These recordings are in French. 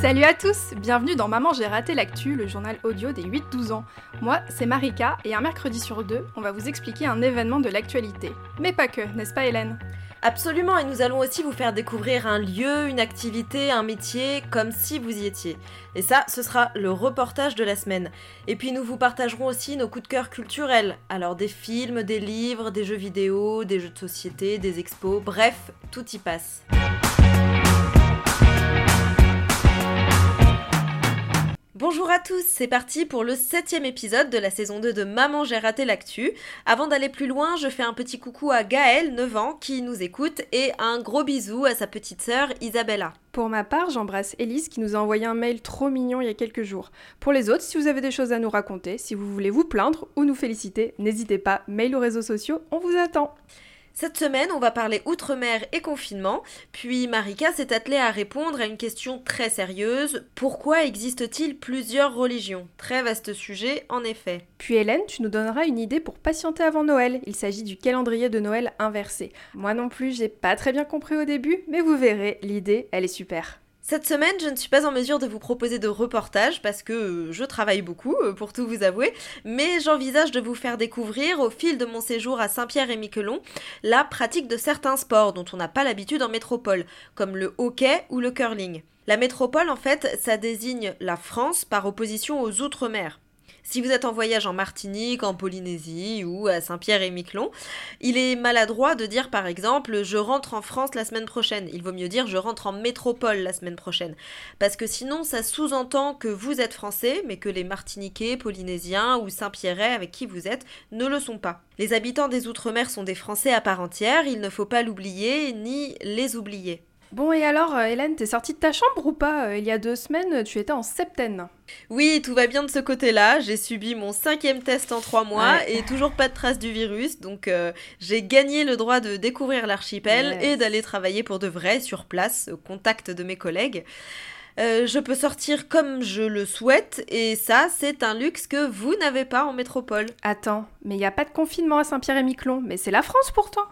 Salut à tous, bienvenue dans Maman j'ai raté l'actu, le journal audio des 8-12 ans. Moi, c'est Marika et un mercredi sur deux, on va vous expliquer un événement de l'actualité. Mais pas que, n'est-ce pas Hélène? Absolument, et nous allons aussi vous faire découvrir un lieu, une activité, un métier, comme si vous y étiez. Et ça, ce sera le reportage de la semaine. Et puis nous vous partagerons aussi nos coups de cœur culturels. Alors des films, des livres, des jeux vidéo, des jeux de société, des expos, bref, tout y passe. Bonjour à tous, c'est parti pour le septième épisode de la saison 2 de Maman j'ai raté l'actu. Avant d'aller plus loin, je fais un petit coucou à Gaël, 9 ans, qui nous écoute, et un gros bisou à sa petite sœur Isabella. Pour ma part, j'embrasse Elise qui nous a envoyé un mail trop mignon il y a quelques jours. Pour les autres, si vous avez des choses à nous raconter, si vous voulez vous plaindre ou nous féliciter, n'hésitez pas, mail aux réseaux sociaux, on vous attend. Cette semaine, on va parler outre-mer et confinement, puis Marika s'est attelée à répondre à une question très sérieuse. Pourquoi existe-t-il plusieurs religions? Très vaste sujet, en effet. Puis Hélène, tu nous donneras une idée pour patienter avant Noël. Il s'agit du calendrier de Noël inversé. Moi non plus, j'ai pas très bien compris au début, mais vous verrez, l'idée, elle est super. Cette semaine, je ne suis pas en mesure de vous proposer de reportage parce que euh, je travaille beaucoup, euh, pour tout vous avouer, mais j'envisage de vous faire découvrir au fil de mon séjour à Saint-Pierre-et-Miquelon la pratique de certains sports dont on n'a pas l'habitude en métropole, comme le hockey ou le curling. La métropole, en fait, ça désigne la France par opposition aux outre-mer. Si vous êtes en voyage en Martinique, en Polynésie ou à Saint-Pierre-et-Miquelon, il est maladroit de dire par exemple je rentre en France la semaine prochaine. Il vaut mieux dire je rentre en métropole la semaine prochaine. Parce que sinon ça sous-entend que vous êtes français mais que les Martiniquais, Polynésiens ou Saint-Pierrais avec qui vous êtes ne le sont pas. Les habitants des Outre-mer sont des Français à part entière, il ne faut pas l'oublier ni les oublier. Bon et alors euh, Hélène, t'es sortie de ta chambre ou pas euh, Il y a deux semaines, tu étais en septaine. Oui, tout va bien de ce côté-là. J'ai subi mon cinquième test en trois mois et toujours pas de traces du virus. Donc euh, j'ai gagné le droit de découvrir l'archipel et d'aller travailler pour de vrai sur place, au contact de mes collègues. je peux sortir comme je le souhaite et ça, c'est un luxe que vous n'avez pas en métropole. Attends, mais il n'y a pas de confinement à Saint-Pierre-et-Miquelon, mais c'est la France pourtant.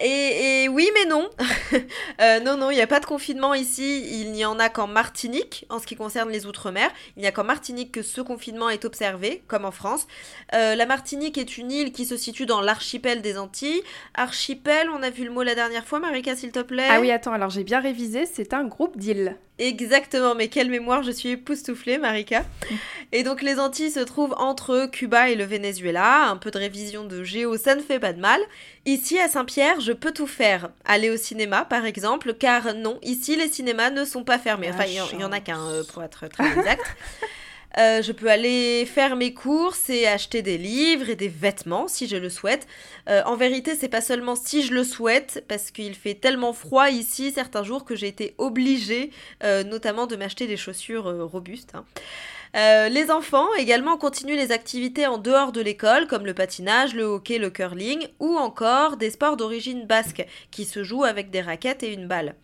Et, oui, mais non. Euh, non, non, il n'y a pas de confinement ici. Il n'y en a qu'en Martinique, en ce qui concerne les Outre-mer. Il n'y a qu'en Martinique que ce confinement est observé, comme en France. Euh, la Martinique est une île qui se situe dans l'archipel des Antilles. Archipel, on a vu le mot la dernière fois, Marika, s'il te plaît. Ah oui, attends, alors j'ai bien révisé, c'est un groupe d'îles. Exactement, mais quelle mémoire, je suis époustouflée, Marika. Et donc les Antilles se trouvent entre Cuba et le Venezuela. Un peu de révision de géo, ça ne fait pas de mal. Ici, à Saint-Pierre, je peux tout faire. Aller au cinéma, par exemple, car non, ici, les cinémas ne sont pas fermés. Enfin, il y, en a qu'un, euh, pour être très exact. Euh, je peux aller faire mes courses et acheter des livres et des vêtements si je le souhaite. Euh, en vérité, c'est pas seulement si je le souhaite, parce qu'il fait tellement froid ici certains jours que j'ai été obligée, euh, notamment de m'acheter des chaussures robustes. Hein. les enfants également continuent les activités en dehors de l'école, comme le patinage, le hockey, le curling, ou encore des sports d'origine basque, qui se jouent avec des raquettes et une balle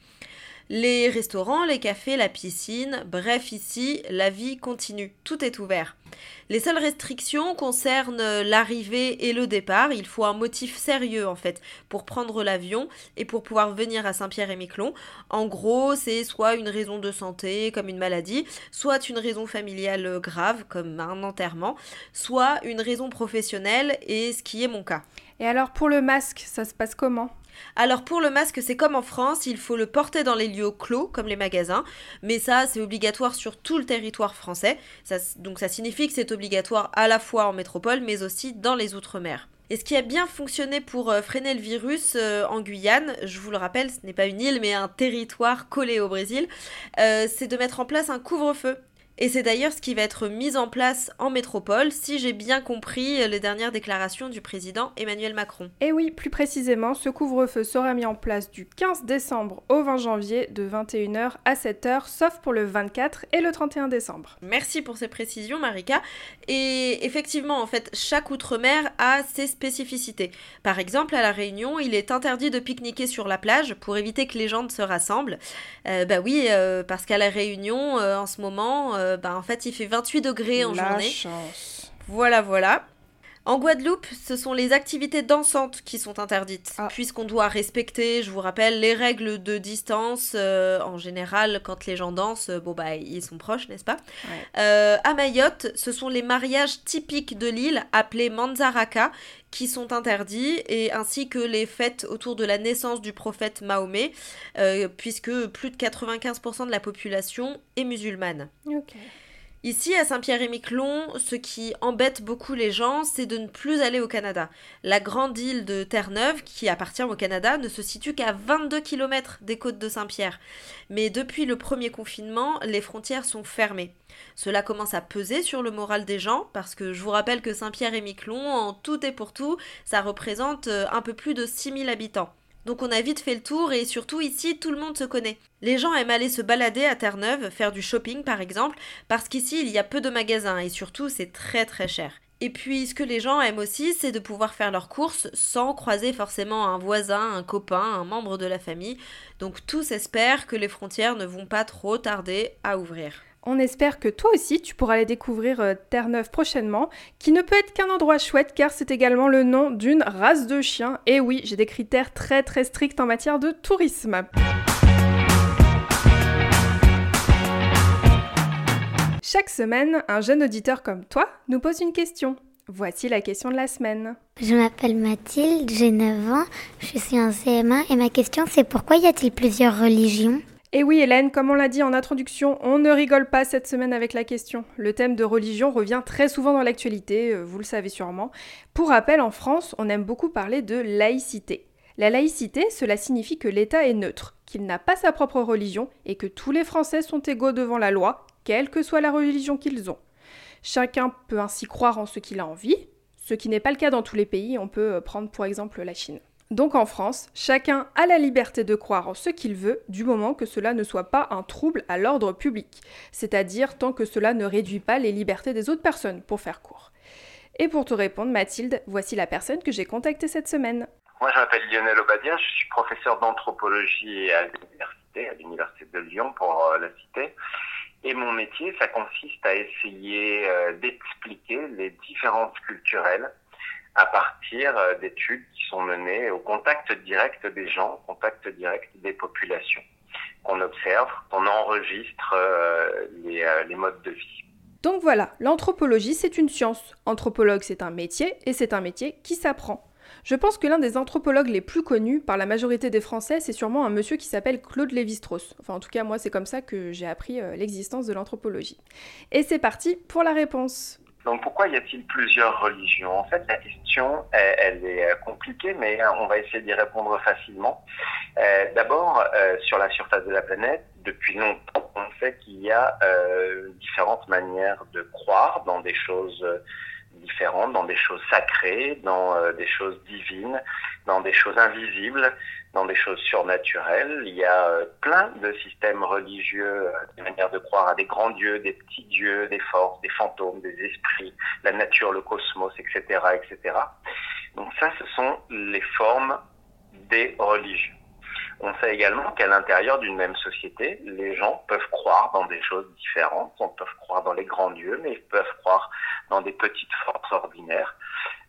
les restaurants, les cafés, la piscine, bref ici, la vie continue, tout est ouvert. Les seules restrictions concernent l'arrivée et le départ, il faut un motif sérieux en fait pour prendre l'avion et pour pouvoir venir à Saint-Pierre-et-Miquelon. En gros, c'est soit une raison de santé comme une maladie, soit une raison familiale grave comme un enterrement, soit une raison professionnelle et ce qui est mon cas. Et alors pour le masque, ça se passe comment? Alors pour le masque, c'est comme en France, il faut le porter dans les lieux clos, comme les magasins, mais ça, c'est obligatoire sur tout le territoire français. donc ça signifie que c'est obligatoire à la fois en métropole, mais aussi dans les Outre-mer. Et ce qui a bien fonctionné pour euh, freiner le virus euh, en Guyane, je vous le rappelle, ce n'est pas une île, mais un territoire collé au Brésil, euh, c'est de mettre en place un couvre-feu et c'est d'ailleurs ce qui va être mis en place en métropole, si j'ai bien compris les dernières déclarations du président Emmanuel Macron. Et oui, plus précisément, ce couvre-feu sera mis en place du 15 décembre au 20 janvier de 21h à 7h, sauf pour le 24 et le 31 décembre. Merci pour ces précisions, Marika. Et effectivement, en fait, chaque outre-mer a ses spécificités. Par exemple, à La Réunion, il est interdit de pique-niquer sur la plage pour éviter que les gens ne se rassemblent. Euh, bah oui, euh, parce qu'à La Réunion, euh, en ce moment, euh, bah, en fait, il fait 28 degrés en La journée. Chance. Voilà, voilà. En Guadeloupe, ce sont les activités dansantes qui sont interdites, Ah. puisqu'on doit respecter, je vous rappelle, les règles de distance. euh, en général, quand les gens dansent, euh, bon bah ils sont proches, n'est-ce pas Ouais. Euh, À Mayotte, ce sont les mariages typiques de l'île, appelés Manzaraka, qui sont interdits, et ainsi que les fêtes autour de la naissance du prophète Mahomet, euh, puisque plus de 95% de la population est musulmane. Ok. Ici, à Saint-Pierre-et-Miquelon, ce qui embête beaucoup les gens, c'est de ne plus aller au Canada. La grande île de Terre-Neuve, qui appartient au Canada, ne se situe qu'à 22 km des côtes de Saint-Pierre. Mais depuis le premier confinement, les frontières sont fermées. Cela commence à peser sur le moral des gens, parce que je vous rappelle que Saint-Pierre-et-Miquelon, en tout et pour tout, ça représente euh, un peu plus de 6000 habitants. Donc on a vite fait le tour et surtout ici tout le monde se connaît. Les gens aiment aller se balader à Terre-Neuve, faire du shopping par exemple, parce qu'ici il y a peu de magasins et surtout c'est très très cher. Et puis ce que les gens aiment aussi, c'est de pouvoir faire leurs courses sans croiser forcément un voisin, un copain, un membre de la famille. Donc tous espèrent que les frontières ne vont pas trop tarder à ouvrir. On espère que toi aussi tu pourras aller découvrir euh, Terre-Neuve prochainement, qui ne peut être qu'un endroit chouette car c'est également le nom d'une race de chiens. Et oui, j'ai des critères très très stricts en matière de tourisme. Chaque semaine, un jeune auditeur comme toi nous pose une question. Voici la question de la semaine. Je m'appelle Mathilde, j'ai 9 ans, je suis en CM1 et ma question c'est pourquoi y a-t-il plusieurs religions? Et oui Hélène, comme on l'a dit en introduction, on ne rigole pas cette semaine avec la question. Le thème de religion revient très souvent dans l'actualité, euh, vous le savez sûrement. Pour rappel, en France, on aime beaucoup parler de laïcité. La laïcité, cela signifie que l'État est neutre, qu'il n'a pas sa propre religion et que tous les Français sont égaux devant la loi, quelle que soit la religion qu'ils ont. Chacun peut ainsi croire en ce qu'il a envie, ce qui n'est pas le cas dans tous les pays, on peut euh, prendre pour exemple la Chine. Donc en France, chacun a la liberté de croire en ce qu'il veut, du moment que cela ne soit pas un trouble à l'ordre public, c'est-à-dire tant que cela ne réduit pas les libertés des autres personnes, pour faire court. Et pour te répondre, Mathilde, voici la personne que j'ai contactée cette semaine. Moi, je m'appelle Lionel Obadia, je suis professeur d'anthropologie à l'université, à l'université de Lyon pour euh, la citer. Et mon métier, ça consiste à essayer euh, d'expliquer les différences culturelles à partir euh, d'études qui sont menées au contact direct des gens, au contact direct des populations, qu'on observe, qu'on enregistre euh, les, euh, les modes de vie. Donc voilà, l'anthropologie c'est une science. Anthropologue c'est un métier et c'est un métier qui s'apprend. Je pense que l'un des anthropologues les plus connus par la majorité des Français, c'est sûrement un monsieur qui s'appelle Claude Lévi-Strauss. Enfin, en tout cas, moi, c'est comme ça que j'ai appris l'existence de l'anthropologie. Et c'est parti pour la réponse. Donc pourquoi y a-t-il plusieurs religions? En fait, la question, elle, est euh, compliquée, mais euh, on va essayer d'y répondre facilement. Euh, D'abord, sur la surface de la planète, depuis longtemps, on sait qu'il y a différentes manières de croire dans des choses différentes, dans des choses sacrées, dans des choses divines, dans des choses invisibles, dans des choses surnaturelles. Il y a euh, plein de systèmes religieux, euh, des manières de croire à des grands dieux, des petits dieux, des forces, des fantômes, des esprits, la nature, le cosmos, etc., etc. Donc ça, ce sont les formes des religions. On sait également qu'à l'intérieur d'une même société, les gens peuvent croire dans des choses différentes. On peut croire dans les grands dieux, mais ils peuvent croire dans des petites forces ordinaires,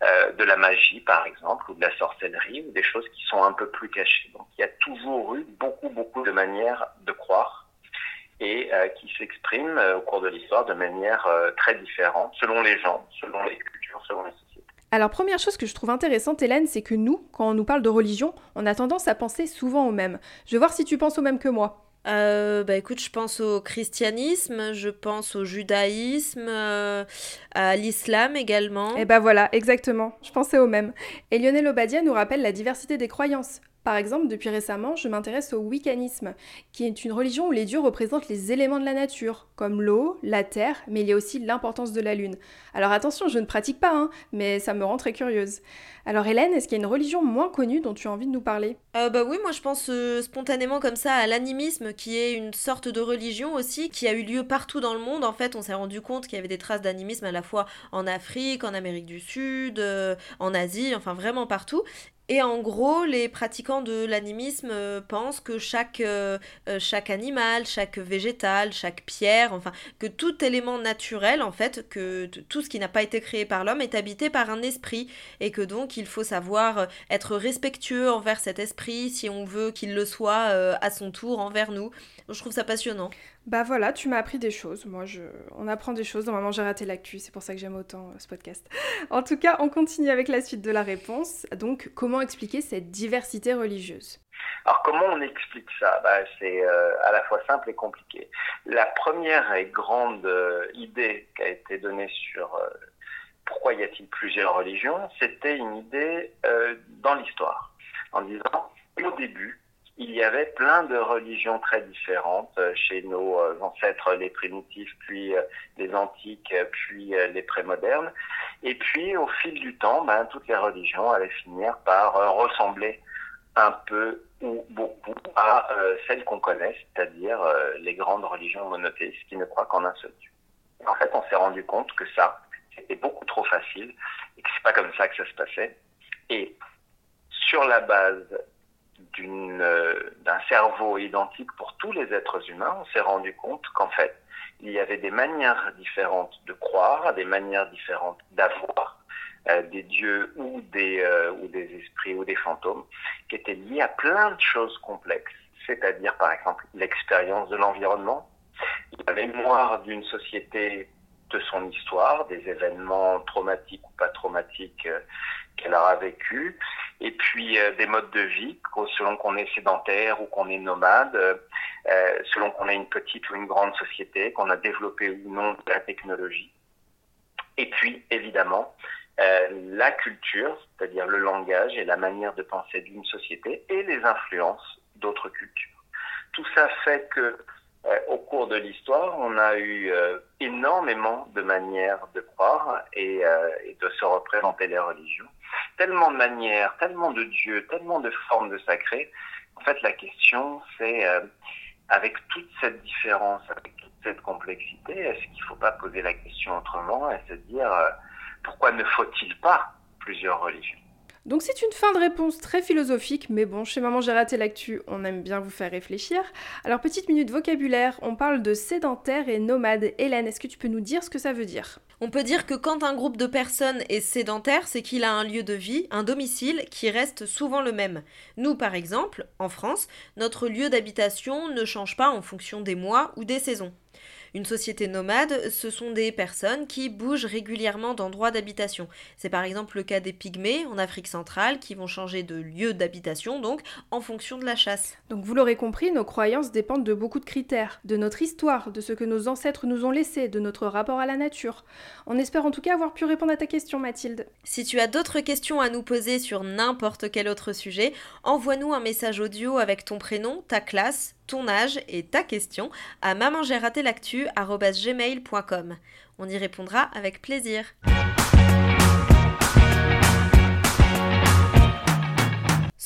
euh, de la magie par exemple, ou de la sorcellerie, ou des choses qui sont un peu plus cachées. Donc il y a toujours eu beaucoup, beaucoup de manières de croire et euh, qui s'expriment euh, au cours de l'histoire de manière très différente, selon les gens, selon les cultures, selon les sociétés. Alors, première chose que je trouve intéressante, Hélène, c'est que nous, quand on nous parle de religion, on a tendance à penser souvent au même. Je vais voir si tu penses au même que moi. Euh, bah écoute, je pense au christianisme, je pense au judaïsme, euh, à l'islam également. Et ben voilà, exactement, je pensais au même. Et Lionel Obadia nous rappelle la diversité des croyances. Par exemple, depuis récemment, je m'intéresse au wiccanisme, qui est une religion où les dieux représentent les éléments de la nature, comme l'eau, la terre, mais il y a aussi l'importance de la lune. Alors attention, je ne pratique pas, hein, mais ça me rend très curieuse. Alors Hélène, est-ce qu'il y a une religion moins connue dont tu as envie de nous parler? Euh, bah oui, moi je pense euh, spontanément comme ça à l'animisme, qui est une sorte de religion aussi, qui a eu lieu partout dans le monde. En fait, on s'est rendu compte qu'il y avait des traces d'animisme à la fois en Afrique, en Amérique du Sud, euh, en Asie, enfin vraiment partout. Et en gros, les pratiquants de l'animisme euh, pensent que chaque, euh, euh, chaque animal, chaque végétal, chaque pierre, enfin, que tout élément naturel, en fait, que tout ce qui n'a pas été créé par l'homme est habité par un esprit, et que donc il faut savoir être respectueux envers cet esprit si on veut qu'il le soit à son tour envers nous. Je trouve ça passionnant. Bah voilà, tu m'as appris des choses. Moi, je... on apprend des choses. Normalement, j'ai raté l'actu. C'est pour ça que j'aime autant ce podcast. En tout cas, on continue avec la suite de la réponse. Donc, comment expliquer cette diversité religieuse? Alors comment on explique ça? Bah, C'est euh, à la fois simple et compliqué. La première et grande euh, idée qui a été donnée sur euh, pourquoi y a-t-il plusieurs religions, c'était une idée dans l'histoire, en disant au début, il y avait plein de religions très différentes euh, chez nos euh, ancêtres les primitifs, puis euh, les antiques, puis les prémodernes. Et puis au fil du temps, ben, toutes les religions allaient finir par ressembler un peu ou beaucoup à celles qu'on connaît, c'est-à-dire les grandes religions monothéistes qui ne croient qu'en un seul Dieu. en fait, on s'est rendu compte que ça, c'était beaucoup trop facile et que c'est pas comme ça que ça se passait. Et sur la base euh, d'un cerveau identique pour tous les êtres humains, on s'est rendu compte qu'en fait, il y avait des manières différentes de croire, des manières différentes d'avoir euh, des dieux ou des, euh, ou des esprits ou des fantômes qui étaient liés à plein de choses complexes, c'est-à-dire par exemple l'expérience de l'environnement, la mémoire d'une société de son histoire, des événements traumatiques ou pas traumatiques qu'elle aura vécu, et puis euh, des modes de vie, selon qu'on est sédentaire ou qu'on est nomade, euh, selon qu'on a une petite ou une grande société, qu'on a développé ou non la technologie. Et puis, évidemment, euh, la culture, c'est-à-dire le langage et la manière de penser d'une société et les influences d'autres cultures. Tout ça fait que euh, au cours de l'histoire, on a eu euh, énormément de manières de croire et, euh, et, de se représenter les religions. Tellement de manières, tellement de dieux, tellement de formes de sacré. En fait, la question, c'est avec toute cette différence, avec toute cette complexité, est-ce qu'il ne faut pas poser la question autrement et se dire pourquoi ne faut-il pas plusieurs religions? Donc c'est une fin de réponse très philosophique, mais bon, chez Maman j'ai raté l'actu, on aime bien vous faire réfléchir. Alors petite minute vocabulaire, on parle de sédentaire et nomade. Hélène, est-ce que tu peux nous dire ce que ça veut dire? On peut dire que quand un groupe de personnes est sédentaire, c'est qu'il a un lieu de vie, un domicile qui reste souvent le même. Nous par exemple, en France, notre lieu d'habitation ne change pas en fonction des mois ou des saisons. Une société nomade, ce sont des personnes qui bougent régulièrement d'endroits d'habitation. C'est par exemple le cas des pygmées en Afrique centrale qui vont changer de lieu d'habitation donc en fonction de la chasse. Donc vous l'aurez compris, nos croyances dépendent de beaucoup de critères, de notre histoire, de ce que nos ancêtres nous ont laissé, de notre rapport à la nature. On espère en tout cas avoir pu répondre à ta question Mathilde. Si tu as d'autres questions à nous poser sur n'importe quel autre sujet, envoie-nous un message audio avec ton prénom, ta classe, ton âge et ta question à mamangerraté-l'actu@gmail.com. On y répondra avec plaisir.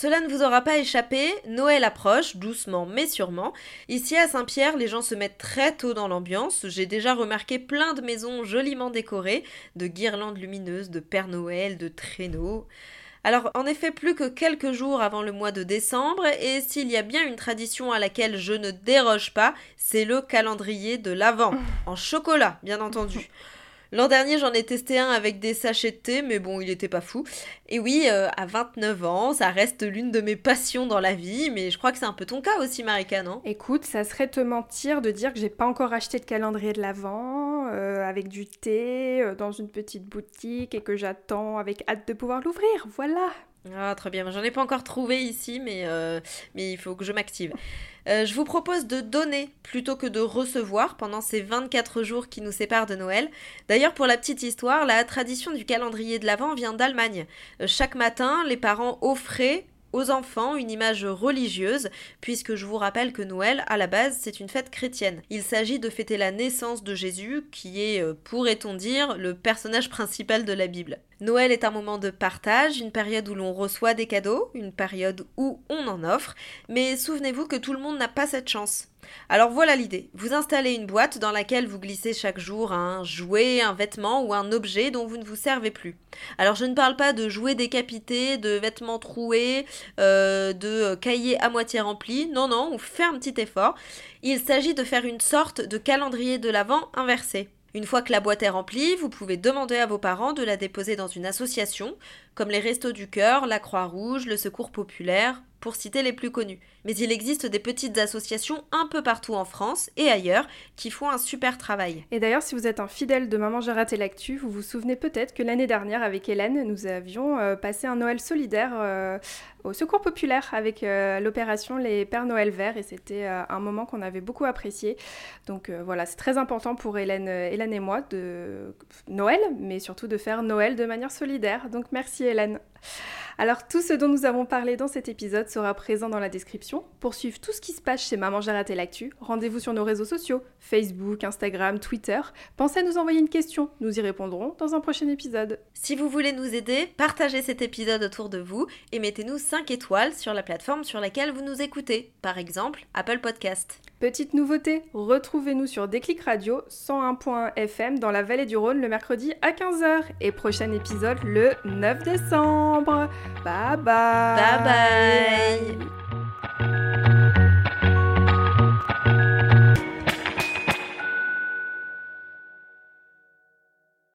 Cela ne vous aura pas échappé, Noël approche, doucement mais sûrement. Ici à Saint-Pierre, les gens se mettent très tôt dans l'ambiance. J'ai déjà remarqué plein de maisons joliment décorées, de guirlandes lumineuses, de Père Noël, de traîneaux. Alors en effet plus que quelques jours avant le mois de décembre et s'il y a bien une tradition à laquelle je ne déroge pas, c'est le calendrier de l'Avent, en chocolat bien entendu. L'an dernier, j'en ai testé un avec des sachets de thé, mais bon, il était pas fou. Et oui, euh, à 29 ans, ça reste l'une de mes passions dans la vie, mais je crois que c'est un peu ton cas aussi, Marika, non? Écoute, ça serait te mentir de dire que j'ai pas encore acheté de calendrier de l'Avent, euh, avec du thé, euh, dans une petite boutique, et que j'attends avec hâte de pouvoir l'ouvrir, voilà ah, très bien. J'en ai pas encore trouvé ici, mais, euh, mais il faut que je m'active. Euh, je vous propose de donner plutôt que de recevoir pendant ces 24 jours qui nous séparent de Noël. D'ailleurs, pour la petite histoire, la tradition du calendrier de l'Avent vient d'Allemagne. Euh, chaque matin, les parents offraient aux enfants une image religieuse, puisque je vous rappelle que Noël, à la base, c'est une fête chrétienne. Il s'agit de fêter la naissance de Jésus, qui est, pourrait-on dire, le personnage principal de la Bible. Noël est un moment de partage, une période où l'on reçoit des cadeaux, une période où on en offre, mais souvenez-vous que tout le monde n'a pas cette chance. Alors voilà l'idée. Vous installez une boîte dans laquelle vous glissez chaque jour un jouet, un vêtement ou un objet dont vous ne vous servez plus. Alors je ne parle pas de jouets décapités, de vêtements troués, euh, de cahiers à moitié remplis. Non, non, on fait un petit effort. Il s'agit de faire une sorte de calendrier de l'Avent inversé. Une fois que la boîte est remplie, vous pouvez demander à vos parents de la déposer dans une association, comme les Restos du Cœur, la Croix-Rouge, le Secours Populaire, pour citer les plus connus. Mais il existe des petites associations un peu partout en France et ailleurs qui font un super travail. Et d'ailleurs, si vous êtes un fidèle de Maman j'ai raté l'actu, vous vous souvenez peut-être que l'année dernière, avec Hélène, nous avions euh, passé un Noël solidaire euh, au Secours Populaire avec euh, l'opération Les Pères Noël Verts et c'était un moment qu'on avait beaucoup apprécié. Donc voilà, c'est très important pour Hélène, Hélène et moi de Noël, mais surtout de faire Noël de manière solidaire. Donc merci Hélène. Alors tout ce dont nous avons parlé dans cet épisode sera présent dans la description. Pour suivre tout ce qui se passe chez Maman j'ai raté l'actu, rendez-vous sur nos réseaux sociaux, Facebook, Instagram, Twitter. Pensez à nous envoyer une question, nous y répondrons dans un prochain épisode. Si vous voulez nous aider, partagez cet épisode autour de vous et mettez-nous 5 étoiles sur la plateforme sur laquelle vous nous écoutez, par exemple Apple Podcast. Petite nouveauté, retrouvez-nous sur Déclic Radio 101.fm dans la vallée du Rhône le mercredi à 15h et prochain épisode le 9 décembre. Bye bye. Bye bye. thank you